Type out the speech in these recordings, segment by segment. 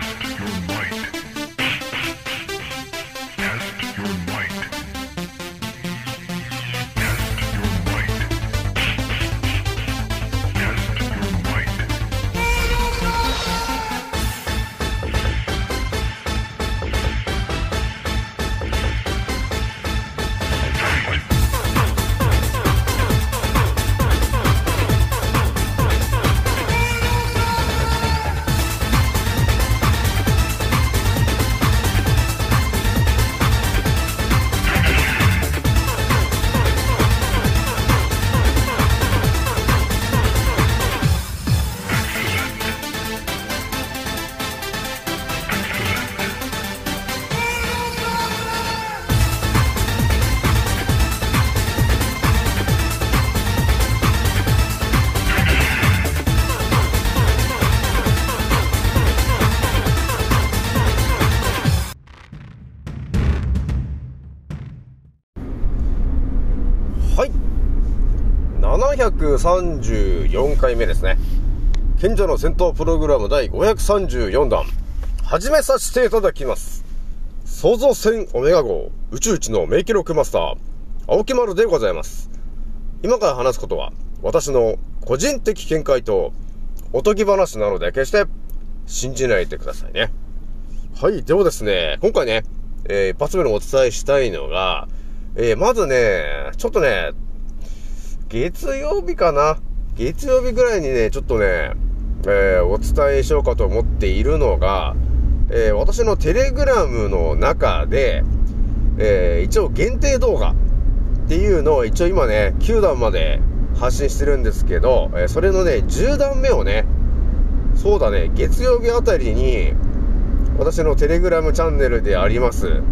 Test your might. 734回目ですね。賢者の戦闘プログラム第534弾。始めさせていただきます。創造船オメガ号宇宙一の名記録マスター、青木丸でございます。今から話すことは、私の個人的見解と、おとぎ話なので決して信じないでくださいね。はい、ではですね、今回ね、えー一発目のお伝えしたいのが、えーまずね、ちょっとね、月曜日かな？月曜日ぐらいにね、ちょっとね、えーお伝えしようかと思っているのが、えー私のテレグラムの中で、えー一応限定動画っていうのを一応今ね、9段まで発信してるんですけど、えそれのね、10段目をね、そうだね、月曜日あたりに、私のテレグラムチャンネルであります、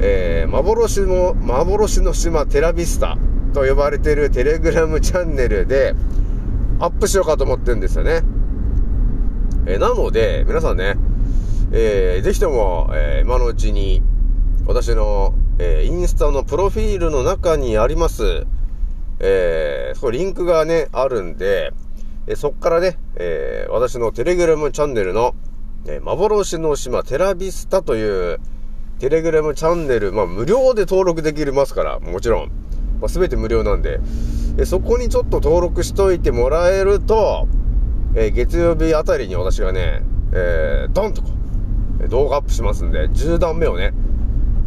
え幻の、幻の島テラビスタと呼ばれてるテレグラムチャンネルでアップしようかと思ってるんですよね。えなので、皆さんね、えーぜひとも、えー今のうちに、私の、えーインスタのプロフィールの中にあります、えー、そ、リンクがね、あるんで、えそっからね、え私のテレグラムチャンネルの、え幻の島テラビスタという、テレグラムチャンネル、まあ、無料で登録できますから、もちろん。まあ、すべて無料なんで、えそこにちょっと登録しといてもらえると、え月曜日あたりに私がね、えードンとこ、動画アップしますんで、10段目をね、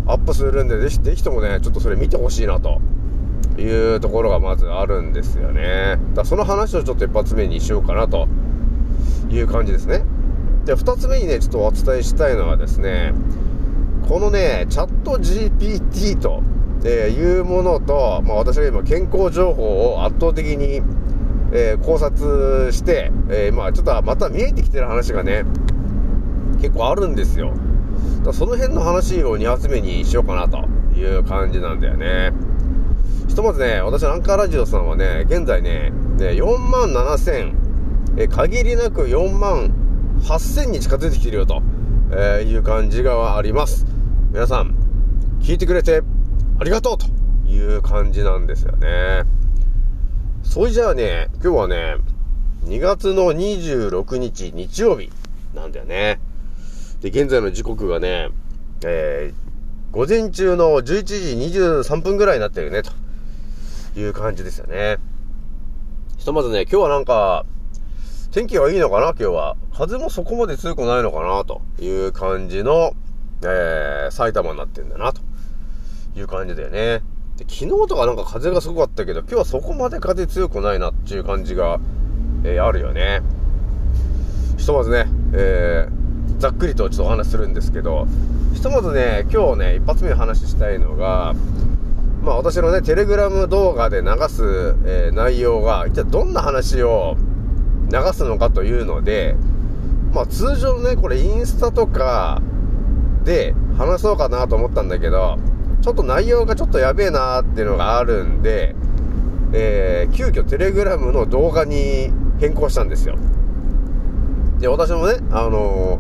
アップするんで、ぜひ、ぜひともね、ちょっとそれ見てほしいなと。いうところがまずあるんですよね。だその話をちょっと一発目にしようかなという感じですね。で、二つ目にね、ちょっとお伝えしたいのはですね、このね、チャット GPT と、えーいうものと、まあ私が今健康情報を圧倒的に、えー考察して、えーまあちょっとまた見えてきてる話がね、結構あるんですよ。だその辺の話を2発目にしようかなという感じなんだよね。ひとまずね、私のアンカーラジオさんはね、現在ね、ね4万7000、えー限りなく4万8000に近づいてきてるよと、えーいう感じがあります。皆さん、聞いてくれてありがとうという感じなんですよね。それじゃあね、今日はね、2月の26日日曜日なんだよね。で、現在の時刻がね、えー、午前中の11時23分ぐらいになってるね、という感じですよね。ひとまずね、今日はなんか、天気がいいのかな、今日は。風もそこまで強くないのかな、という感じの、えー、埼玉になってんだな、という感じだよね。で昨日とかなんか風がすごかったけど、今日はそこまで風強くないなっていう感じが、えーあるよね。ひとまずね、えー、ざっくりとちょっとお話するんですけど、ひとまずね、今日ね、一発目に話したいのが、まあ私のね、テレグラム動画で流す、えー内容が、一体どんな話を流すのかというので、まあ通常ね、これインスタとかで話そうかなと思ったんだけど、ちょっと内容がちょっとやべえなっていうのがあるんで、えー、急遽テレグラムの動画に変更したんですよ。で、私もね、あの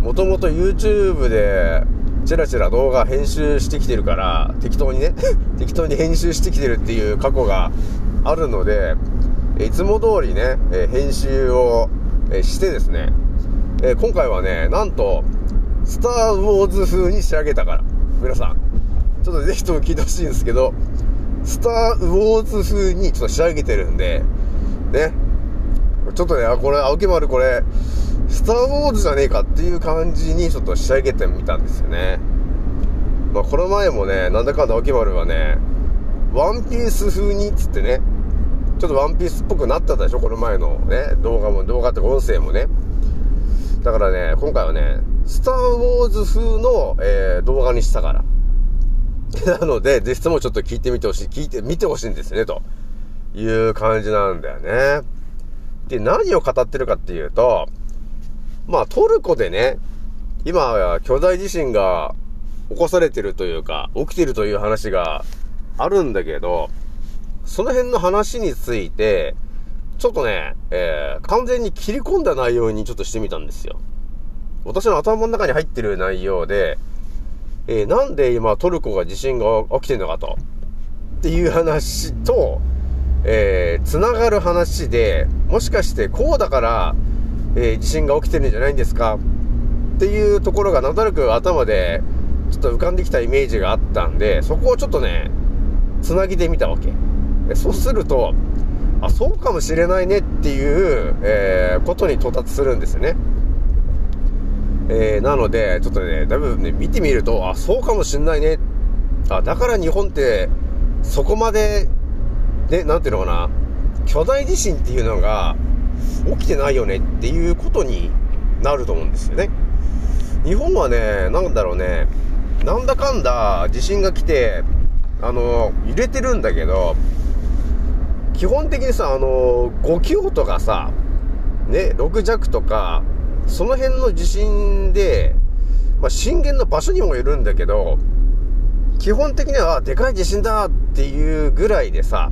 ー、もともと YouTube で、チラチラ動画編集してきてるから、適当にね、適当に編集してきてるっていう過去があるので、いつも通りね、え編集をえしてですね、え今回はね、なんと、スター・ウォーズ風に仕上げたから。皆さん。ちょっとぜひとも聞いてほしいんですけど、スター・ウォーズ風にちょっと仕上げてるんで、ね。ちょっとね、あ、これ、青木丸これ、スター・ウォーズじゃねえかっていう感じにちょっと仕上げてみたんですよね。まあ、この前もね、なんだかんだ青木丸はね、ワンピース風にっつってね、ちょっとワンピースっぽくなったでしょこの前のね、動画も、動画って音声もね。だからね、今回はね、スター・ウォーズ風の、えー動画にしたから。なので、ぜひともちょっと聞いてみてほしい、聞いてみてほしいんですね、という感じなんだよね。で、何を語ってるかっていうと、まあ、トルコでね、今、巨大地震が起こされてるというか、起きてるという話があるんだけど、その辺の話について、ちょっとね、えー、完全に切り込んだ内容にちょっとしてみたんですよ。私の頭の中に入ってる内容で、えー、なんで今トルコが地震が起きてんのかと。っていう話と、えー、つながる話で、もしかしてこうだから、えー地震が起きてるんじゃないんですか？っていうところがなんとなく頭でちょっと浮かんできたイメージがあったんで、そこをちょっとね、つなぎでみたわけ。そうすると、あ、そうかもしれないねっていう、えーことに到達するんですよね。えーなので、ちょっとね、だいぶね、見てみると、あ、そうかもしんないね。あ、だから日本って、そこまで、ね、なんていうのかな、巨大地震っていうのが起きてないよねっていうことになると思うんですよね。日本はね、なんだろうね、なんだかんだ地震が来て、あの、揺れてるんだけど、基本的にさ、あの、5強とかさ、ね、6弱とか、その辺の地震で、まあ、震源の場所にもよるんだけど、基本的には、でかい地震だっていうぐらいでさ、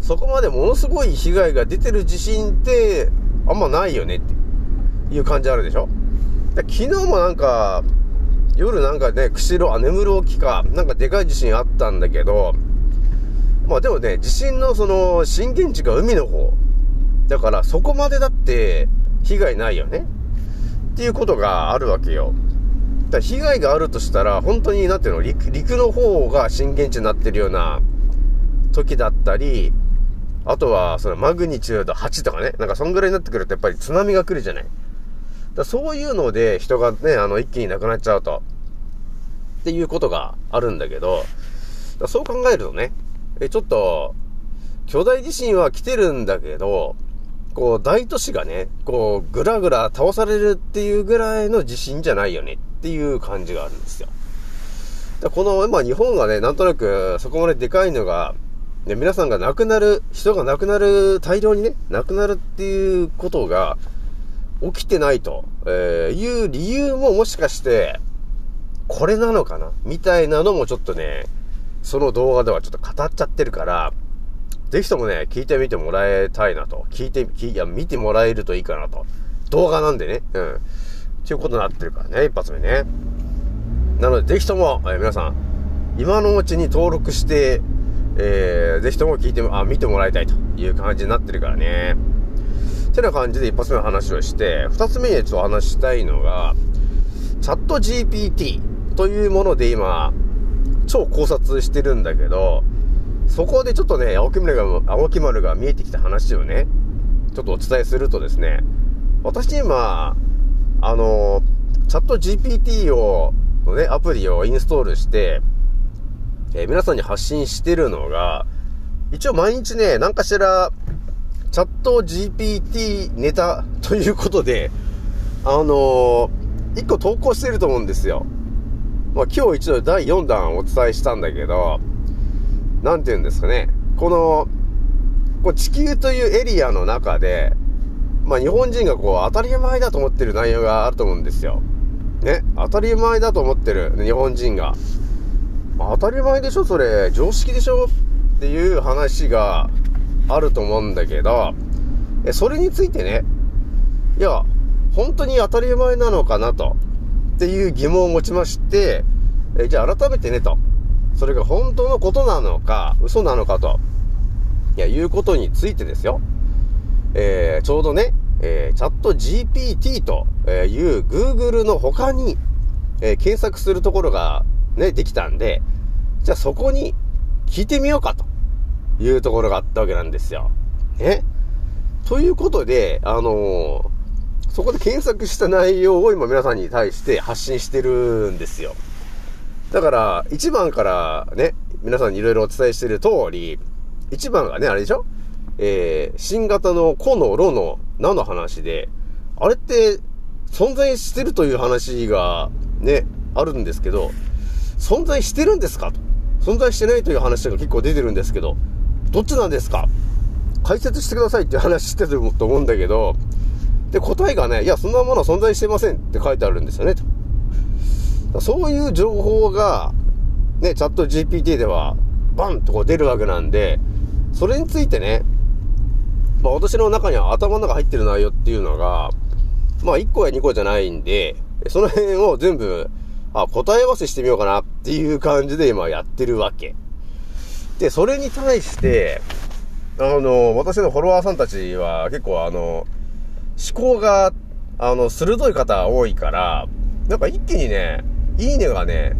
そこまでものすごい被害が出てる地震って、あんまないよねっていう感じあるでしょ？で昨日もなんか、夜なんかね、釧路、あ、根室沖か、なんかでかい地震あったんだけど、まあでもね、地震のその震源地が海の方。だからそこまでだって被害ないよね。っていうことがあるわけよ。だから被害があるとしたら、本当になんていうの、陸、陸の方が震源地になってるような時だったり、あとはそのマグニチュード8とかね、なんかそんぐらいになってくるとやっぱり津波が来るじゃない。だそういうので人がね、あの一気に亡くなっちゃうと。っていうことがあるんだけど、だそう考えるとね、え、ちょっと、巨大地震は来てるんだけど、こう、大都市がね、こう、ぐらぐら倒されるっていうぐらいの地震じゃないよねっていう感じがあるんですよ。だこの、まあ、日本がね、なんとなく、そこまででかいのが、ね、皆さんが亡くなる、人が亡くなる、大量にね、亡くなるっていうことが、起きてないと、えいう理由ももしかして、これなのかな？みたいなのもちょっとね、その動画ではちょっと語っちゃってるから、ぜひともね、聞いてみてもらいたいなと。聞いて、きいや、見てもらえるといいかなと。動画なんでね。うん。っていうことになってるからね、一発目ね。なので、ぜひとも、えー皆さん、今のうちに登録して、えー、ぜひとも聞いても、あ、見てもらいたいという感じになってるからね。てな感じで一発目の話をして、二つ目にちょっとお話したいのが、チャット GPT というもので今、超考察してるんだけど、そこでちょっとね、青木丸が、青木丸が見えてきた話をね、ちょっとお伝えするとですね、私今、あの、チャット GPT を、のね、アプリをインストールして、えー皆さんに発信してるのが、一応毎日ね、何かしら、チャット GPT ネタということで、あのー一個投稿してると思うんですよ。まあ今日一度第4弾お伝えしたんだけど、なんて言うんですかね。この、こう地球というエリアの中で、まあ日本人がこう当たり前だと思ってる内容があると思うんですよ。ね。当たり前だと思ってる日本人が。当たり前でしょそれ。常識でしょっていう話があると思うんだけど、え、それについてね、いや、本当に当たり前なのかなと、っていう疑問を持ちまして、え、じゃあ改めてねと、それが本当のことなのか、嘘なのかと、いや、いうことについてですよ。えー、ちょうどね、えー、チャット GPT という Google の他に、えー、検索するところがね、できたんで、じゃあそこに聞いてみようかというところがあったわけなんですよ。ね。ということで、あのー、そこで検索した内容を今皆さんに対して発信してるんですよ。だから、1番からね、皆さんにいろいろお伝えしている通り、1番がね、あれでしょ？えー、新型のコのロの何の話で、あれって存在してるという話がね、あるんですけど、存在してるんですか？と。存在してないという話が結構出てるんですけど、どっちなんですか？解説してくださいって話してると思うんだけど、で、答えがね、いや、そんなものは存在してませんって書いてあるんですよね、と。そういう情報が、ね、チャット GPT では、バンとこう出るわけなんで、それについてね、まあ私の中には頭の中入ってる内容っていうのが、まあ1個や2個じゃないんで、その辺を全部、あ、答え合わせしてみようかなっていう感じで今やってるわけ。で、それに対して、あの、私のフォロワーさんたちは結構あの、思考が、あの、鋭い方多いから、なんか一気にね、いいねがね、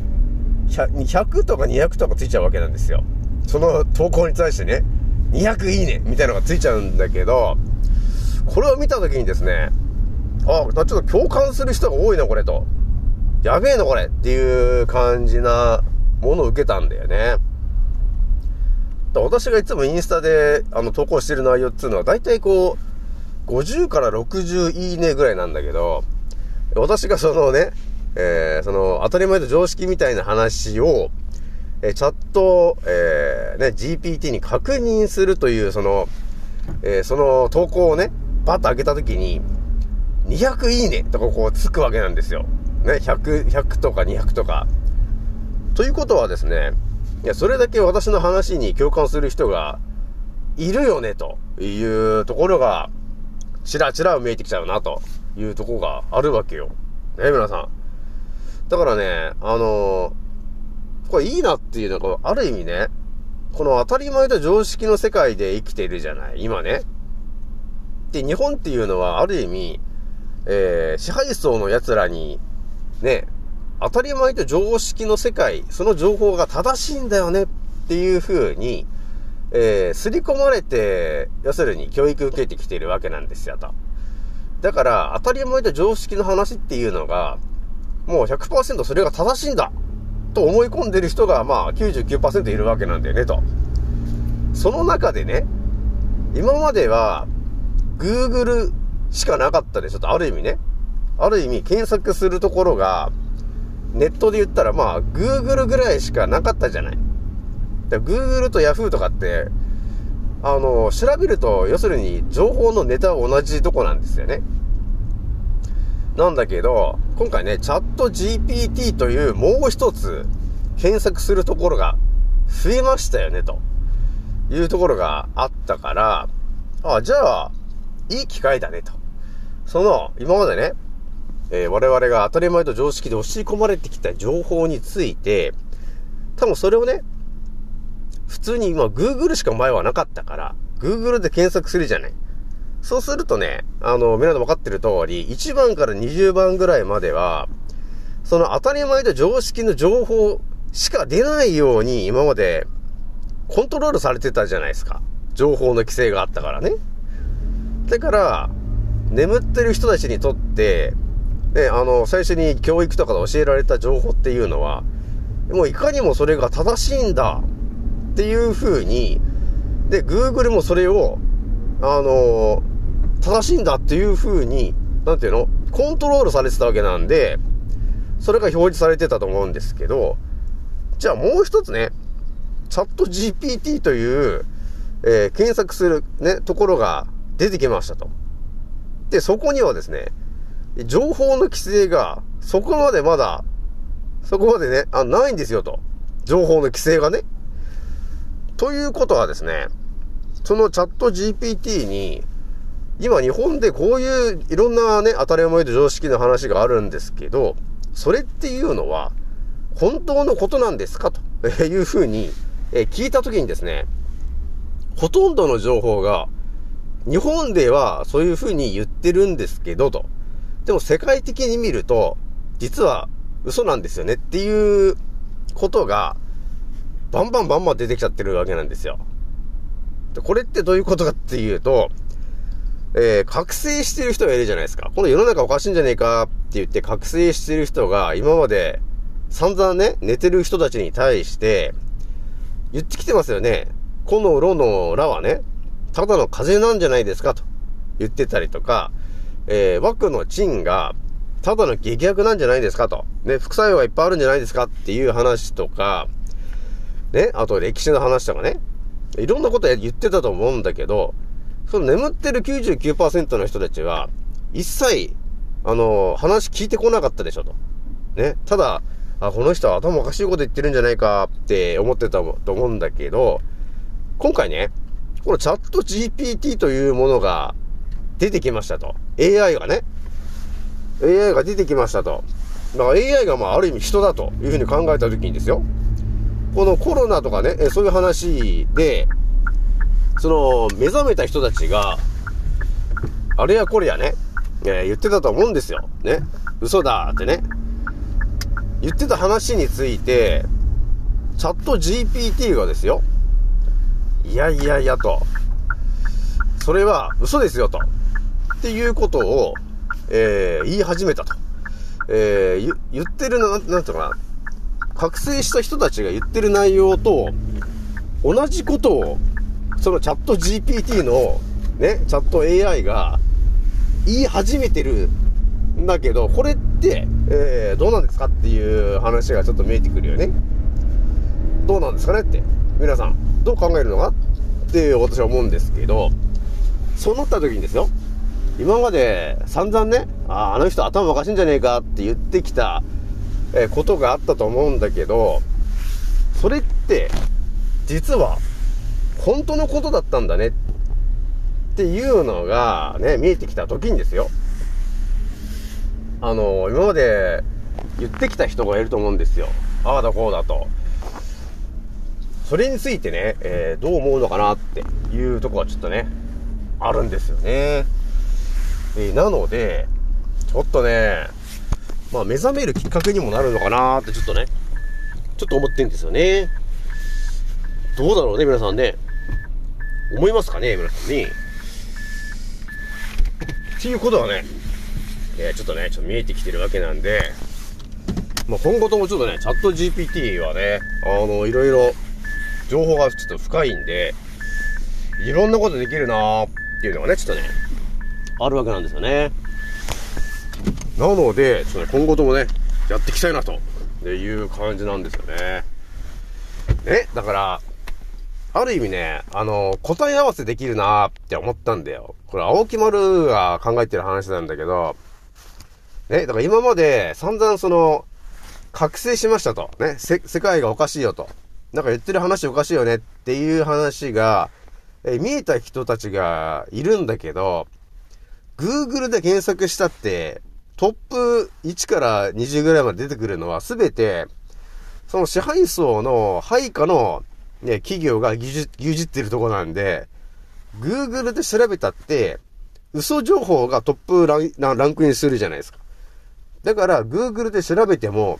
100とか200とかついちゃうわけなんですよ。その投稿に対してね。200いいねみたいなのがついちゃうんだけど、これを見たときにですね、あ、ちょっと共感する人が多いな、これと。やべえな、これっていう感じなものを受けたんだよね。私がいつもインスタであの投稿してる内容っていうのは大体こう、50から60いいねぐらいなんだけど、私がそのね、えー、その当たり前と常識みたいな話を、えチャット、えー、ね、GPT に確認するという、その、えー、その投稿をね、バッと開けたときに、200いいねとかこうつくわけなんですよ。ね、100、100とか200とか。ということはですね、いや、それだけ私の話に共感する人がいるよね、というところが、ちらちら見えてきちゃうな、というところがあるわけよ。ね、皆さん。だからね、あのーこれいいなっていうのが、ある意味ね、この当たり前と常識の世界で生きているじゃない、今ね。で、日本っていうのは、ある意味、えー、支配層の奴らに、ね、当たり前と常識の世界、その情報が正しいんだよねっていう風に、えー、刷り込まれて、要するに教育受けてきているわけなんですよ、と。だから、当たり前と常識の話っていうのが、もう100%それが正しいんだと思い込んでる人がまあ99%いるわけなんだよねと。その中でね、今までは Google しかなかったでしょと、ある意味ね。ある意味検索するところが、ネットで言ったらまあ Google ぐらいしかなかったじゃない。Google と Yahoo とかって、あの、調べると、要するに情報のネタは同じとこなんですよね。なんだけど、今回ね、チャット GPT というもう一つ検索するところが増えましたよね、というところがあったから、あ、じゃあ、いい機会だね、と。その、今までね、えー、我々が当たり前と常識で押し込まれてきた情報について、多分それをね、普通に今 Google しか前はなかったから、Google で検索するじゃない。そうするとね、あの、皆さん分かってる通り、1番から20番ぐらいまでは、その当たり前と常識の情報しか出ないように今までコントロールされてたじゃないですか。情報の規制があったからね。だから、眠ってる人たちにとって、ね、あの、最初に教育とかで教えられた情報っていうのは、もういかにもそれが正しいんだっていう風に、で、Google もそれを、あの正しいんだっていう風に、なんていうのコントロールされてたわけなんで、それが表示されてたと思うんですけど、じゃあもう一つね、チャット GPT という、えー、検索するね、ところが出てきましたと。で、そこにはですね、情報の規制が、そこまでまだ、そこまでね、あ、ないんですよと。情報の規制がね。ということはですね、そのチャット GPT に、今日本でこういういろんなね、当たり前と常識の話があるんですけど、それっていうのは、本当のことなんですか？と いうふうに、え聞いたときにですね、ほとんどの情報が、日本ではそういう風に言ってるんですけど、と。でも世界的に見ると、実は嘘なんですよねっていうことが、バンバンバンバン出てきちゃってるわけなんですよ。これってどういうことかっていうと、えー、覚醒してる人がいるじゃないですか。この世の中おかしいんじゃねえかって言って覚醒してる人が今まで散々ね、寝てる人たちに対して言ってきてますよね。このロのラはね、ただの風邪なんじゃないですかと言ってたりとか、えー、枠のチンがただの劇薬なんじゃないですかと。ね、副作用がいっぱいあるんじゃないですかっていう話とか、ね、あと歴史の話とかね、いろんなこと言ってたと思うんだけど、その眠ってる99%の人たちは、一切、あの、話聞いてこなかったでしょと。ね。ただ、あ、この人は頭おかしいこと言ってるんじゃないかって思ってたと思うんだけど、今回ね、このチャット GPT というものが出てきましたと。AI がね。AI が出てきましたと。だか AI がまあある意味人だというふうに考えたときにですよ。このコロナとかね、そういう話で、その、目覚めた人たちが、あれやこれやね、えー、言ってたと思うんですよ。ね。嘘だってね。言ってた話について、チャット GPT がですよ。いやいやいやと。それは嘘ですよと。っていうことを、えー、言い始めたと。えー、言ってるな、なんていうかな。覚醒した人たちが言ってる内容と、同じことをそのチャット GPT のね、チャット AI が言い始めてるんだけど、これって、えー、どうなんですかっていう話がちょっと見えてくるよね。どうなんですかねって。皆さん、どう考えるのか？って私は思うんですけど、そうなった時にですよ、今まで散々ね、ああの人頭おかしいんじゃねえかって言ってきた、えー、ことがあったと思うんだけど、それって、実は本当のことだったんだねっていうのがね、見えてきた時にですよ。あの、今まで言ってきた人がいると思うんですよ。ああだこうだと。それについてね、えー、どう思うのかなっていうとこはちょっとね、あるんですよね。えー、なので、ちょっとね、まあ目覚めるきっかけにもなるのかなってちょっとね、ちょっと思ってんですよね。どうだろうね、皆さんね。思いますかね皆さんに。っていうことはね、えー、ちょっとね、ちょっと見えてきてるわけなんで、まあ、今後ともちょっとね、チャット GPT はね、あの、いろいろ情報がちょっと深いんで、いろんなことできるなーっていうのがね、ちょっとね、あるわけなんですよね。なので、ちょっとね、今後ともね、やっていきたいなという感じなんですよね。ね、だから、ある意味ね、あの、答え合わせできるなーって思ったんだよ。これ、青木丸が考えてる話なんだけど、ね、だから今まで散々その、覚醒しましたと。ね、世界がおかしいよと。なんか言ってる話おかしいよねっていう話が、え見えた人たちがいるんだけど、Google で検索したって、トップ1から20ぐらいまで出てくるのはすべて、その支配層の配下のね、企業が牛耳ってるとこなんで、Google で調べたって、嘘情報がトップランランクインするじゃないですか。だから、Google で調べても、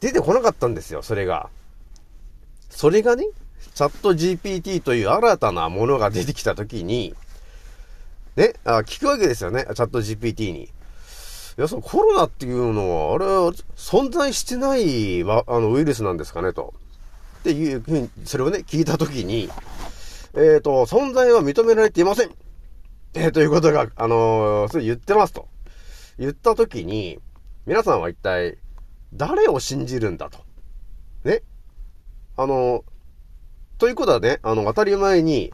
出てこなかったんですよ、それが。それがね、チャット GPT という新たなものが出てきたときに、ね、あ、聞くわけですよね、チャット GPT に。いや、そのコロナっていうのは、あれは存在してないあのウイルスなんですかね、と。っていうふうに、それをね、聞いたときに、えっ、ー、と、存在は認められていません。えー、ということが、あのー、それ言ってますと。言ったときに、皆さんは一体、誰を信じるんだと。ね。あのということはね、あの、当たり前に、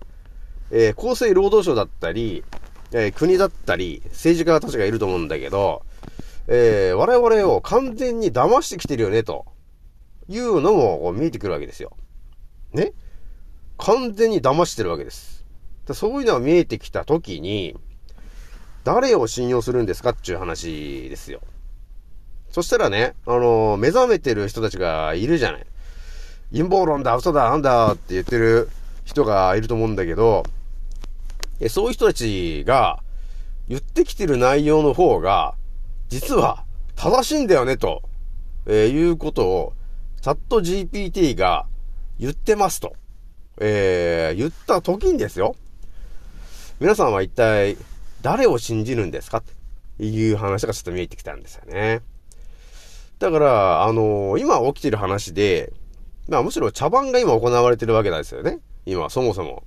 えー、厚生労働省だったり、えー、国だったり、政治家たちがいると思うんだけど、えー、我々を完全に騙してきてるよね、と。いうのも見えてくるわけですよ。ね？完全に騙してるわけです。そういうのが見えてきたときに、誰を信用するんですかっていう話ですよ。そしたらね、あのー、目覚めてる人たちがいるじゃない。陰謀論だ、嘘だ、なんだって言ってる人がいると思うんだけど、えそういう人たちが言ってきてる内容の方が、実は正しいんだよね、と、えーいうことを、チャット GPT が言ってますと、えー言った時にですよ。皆さんは一体誰を信じるんですか？っていう話がちょっと見えてきたんですよね。だから、あのー今起きてる話で、まあむしろ茶番が今行われてるわけなんですよね。今、そもそも。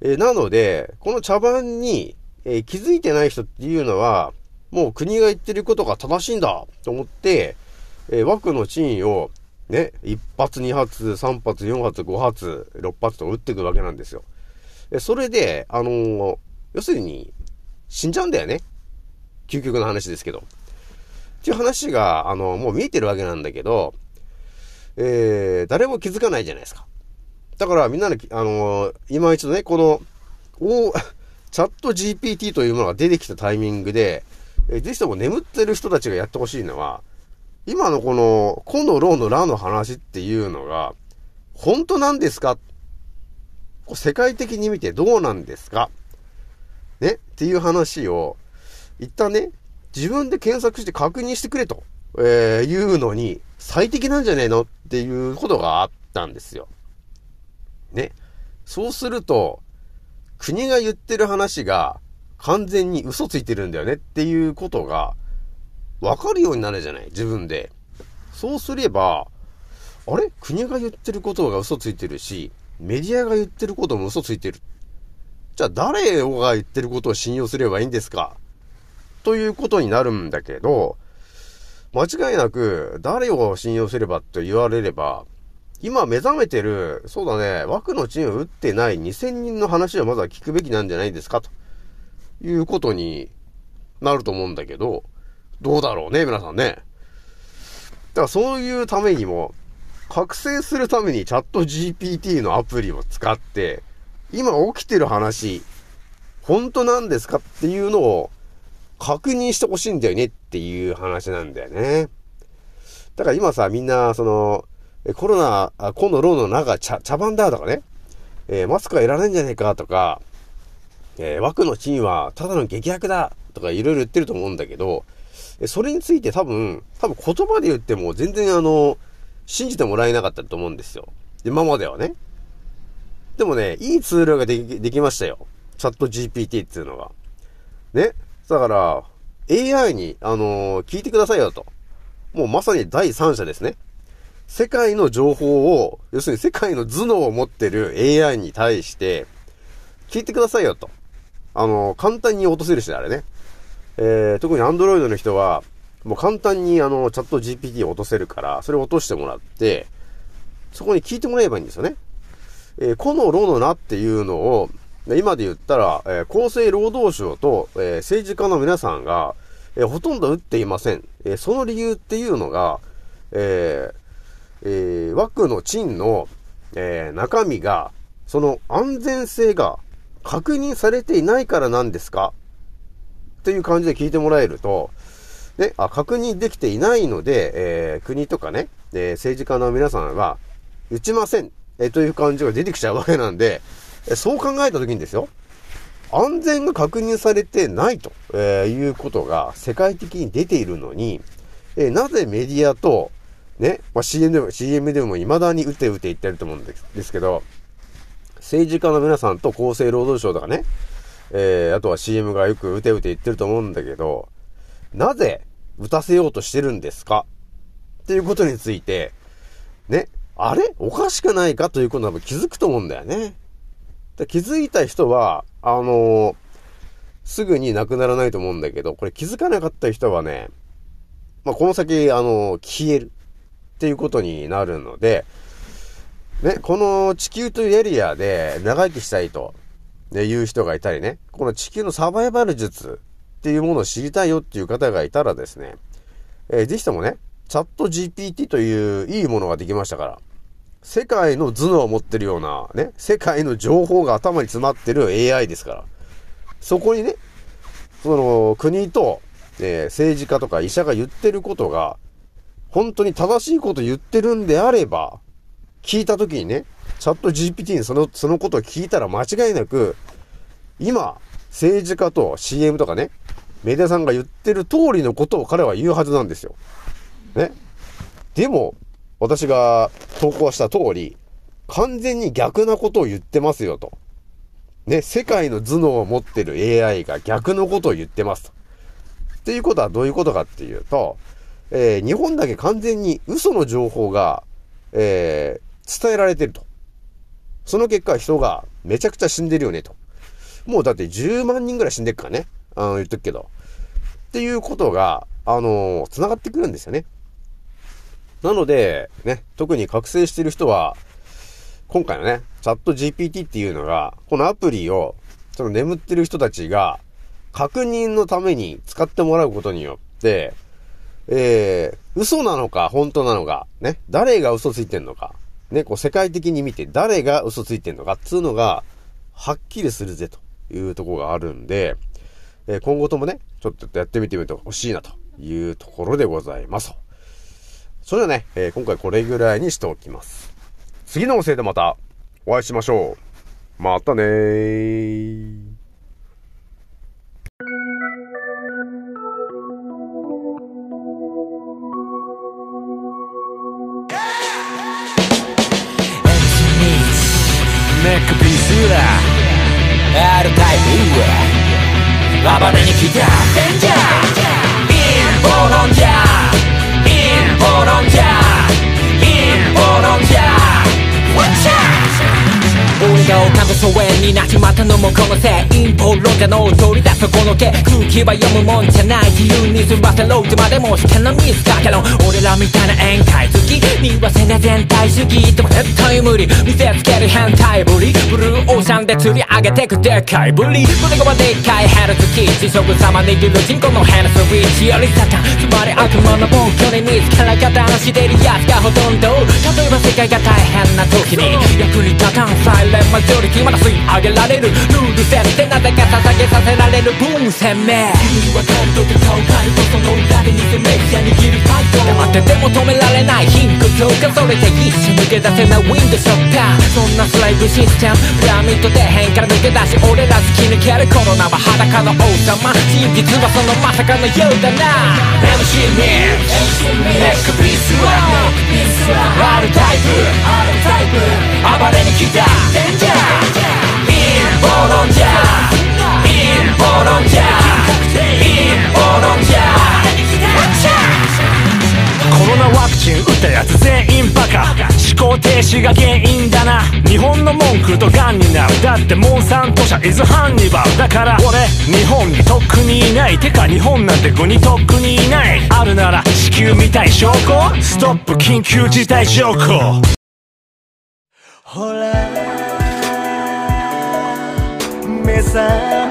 えーなので、この茶番に、えー気づいてない人っていうのは、もう国が言ってることが正しいんだと思って、えー枠の賃位を、ね、1発、2発、3発、4発、5発、6発と撃っていくわけなんですよ。それで、あのー要するに、死んじゃうんだよね。究極の話ですけど。っていう話が、あの、もう見えてるわけなんだけど、えー、誰も気づかないじゃないですか。だからみんなで、あのー今一度ね、この、おチャット GPT というものが出てきたタイミングで、えぜひとも眠ってる人たちがやってほしいのは、今のこの、このローのラの話っていうのが、本当なんですか？世界的に見てどうなんですか？ね？っていう話を、一旦ね、自分で検索して確認してくれと、えーいうのに、最適なんじゃねえの？っていうことがあったんですよ。ね？そうすると、国が言ってる話が完全に嘘ついてるんだよねっていうことがわかるようになるじゃない？自分で。そうすれば、あれ？国が言ってることが嘘ついてるし、メディアが言ってることも嘘ついてる。じゃあ誰が言ってることを信用すればいいんですか？ということになるんだけど、間違いなく誰を信用すればと言われれば、今目覚めてる、そうだね、枠のチームを打ってない2000人の話をまずは聞くべきなんじゃないですか？ということになると思うんだけど、どうだろうね、皆さんね。だからそういうためにも、覚醒するためにチャット GPT のアプリを使って、今起きてる話、本当なんですかっていうのを確認してほしいんだよねっていう話なんだよね。だから今さ、みんな、その、コロナ、あ今度ローの中茶、茶番だとかね、えーマスクはいらないんじゃねえかとか、えー枠の賃はただの劇薬だとかいろいろ言ってると思うんだけど、それについて多分、多分言葉で言っても全然あの、信じてもらえなかったと思うんですよ。今まではね。でもね、いいツールができ、できましたよ。チャット GPT っていうのが。ね。だから、AI に、あのー聞いてくださいよと。もうまさに第三者ですね。世界の情報を、要するに世界の頭脳を持ってる AI に対して、聞いてくださいよと。あのー簡単に落とせるしね、あれね。えー、特に Android の人は、もう簡単にあの、チャット GPT を落とせるから、それを落としてもらって、そこに聞いてもらえばいいんですよね。えーこのロのなっていうのを、今で言ったら、えー厚生労働省と、えー政治家の皆さんが、えーほとんど打っていません。えーその理由っていうのが、えーえー枠の賃の、えー中身が、その安全性が確認されていないからなんですか？っていう感じで聞いてもらえると、ね、あ、確認できていないので、えー国とかね、えー政治家の皆さんは、打ちません、えーという感じが出てきちゃうわけなんで、えそう考えたときにですよ、安全が確認されてないと、えいうことが世界的に出ているのに、えなぜメディアと、ね、まあ、CM でも、CM でも未だに打て打て言ってると思うんですけど、政治家の皆さんと厚生労働省とかね、えー、あとは CM がよく打て打て言ってると思うんだけど、なぜ打たせようとしてるんですか？っていうことについて、ね、あれ？おかしくないか？ということは気づくと思うんだよね。で気づいた人は、あのーすぐに亡くならないと思うんだけど、これ気づかなかった人はね、まあ、この先、あのー消える。っていうことになるので、ね、この地球というエリアで長生きしたいと、いう人がいたりね、この地球のサバイバル術っていうものを知りたいよっていう方がいたらですね、えーぜひともね、チャット GPT といういいものができましたから、世界の頭脳を持ってるような、ね、世界の情報が頭に詰まってる AI ですから、そこにね、その国と、えー政治家とか医者が言ってることが、本当に正しいこと言ってるんであれば、聞いたときにね、チャット GPT にその、そのことを聞いたら間違いなく、今、政治家と CM とかね、メディアさんが言ってる通りのことを彼は言うはずなんですよ。ね。でも、私が投稿した通り、完全に逆なことを言ってますよと。ね、世界の頭脳を持ってる AI が逆のことを言ってますと。っていうことはどういうことかっていうと、えー日本だけ完全に嘘の情報が、えー伝えられてると。その結果人がめちゃくちゃ死んでるよねと。もうだって10万人ぐらい死んでっからね。あの、言っとくけど。っていうことが、あのー繋がってくるんですよね。なので、ね、特に覚醒してる人は、今回のね、チャット GPT っていうのが、このアプリを、その眠ってる人たちが、確認のために使ってもらうことによって、えー、嘘なのか本当なのか、ね、誰が嘘ついてんのか、ね、こう世界的に見て誰が嘘ついてんのかっつうのが、はっきりするぜというとこがあるんで、え今後ともね、ちょっとやってみてみてほしいなというところでございます。それではね、え今回これぐらいにしておきます。次の音声でまたお会いしましょう。またねー。プ暴れに来たデンジャーインボロンジャーインボロンジャーインボロンジャーワッチャー俺が丘の疎遠になっちまったのもこのせい陰謀論者の通りだそこのけ空気は読むもんじゃない自由に済ませろってまでもしてのミスかけろ俺らみたいな宴会好き見忘れ全体主義でも絶対無理見せつける変態ぶりブルーオーシャンで釣り上げてくでかいぶり胸がでっかいヘルツキー地食様握る人口のヘルスウィッチよりサタンつまり悪魔の暴挙に見つから方なしてるやつがほとんど例えば世界が大変な時に役に立たんサイレンマジョリティまだ吸い上げられるルール設定なぜか捧げさせられる分鮮明君はカルトで顔カルトその裏で偽メディア握るファイト黙ってても止められない貧困強化それで一瞬抜け出せないウィンドショッターそんなスライブシステムピラミッド底辺から抜け出し俺ら突き抜けるコロナは裸の王様真実はそのまさかのようだな MC ミッネックピースは R タイプ暴れに来たデンジャーインボロジャーインボロジャーインボロジャーコロナワクチン打ったやつ全員バカ。思考停止が原因だな。日本の文句とガンになる。だってモンサント社イズハンニバルだから俺日本にとっくにいないてか日本なんて国とっくにいない。あるなら地球みたい証拠。ストップ緊急事態条項ほら。目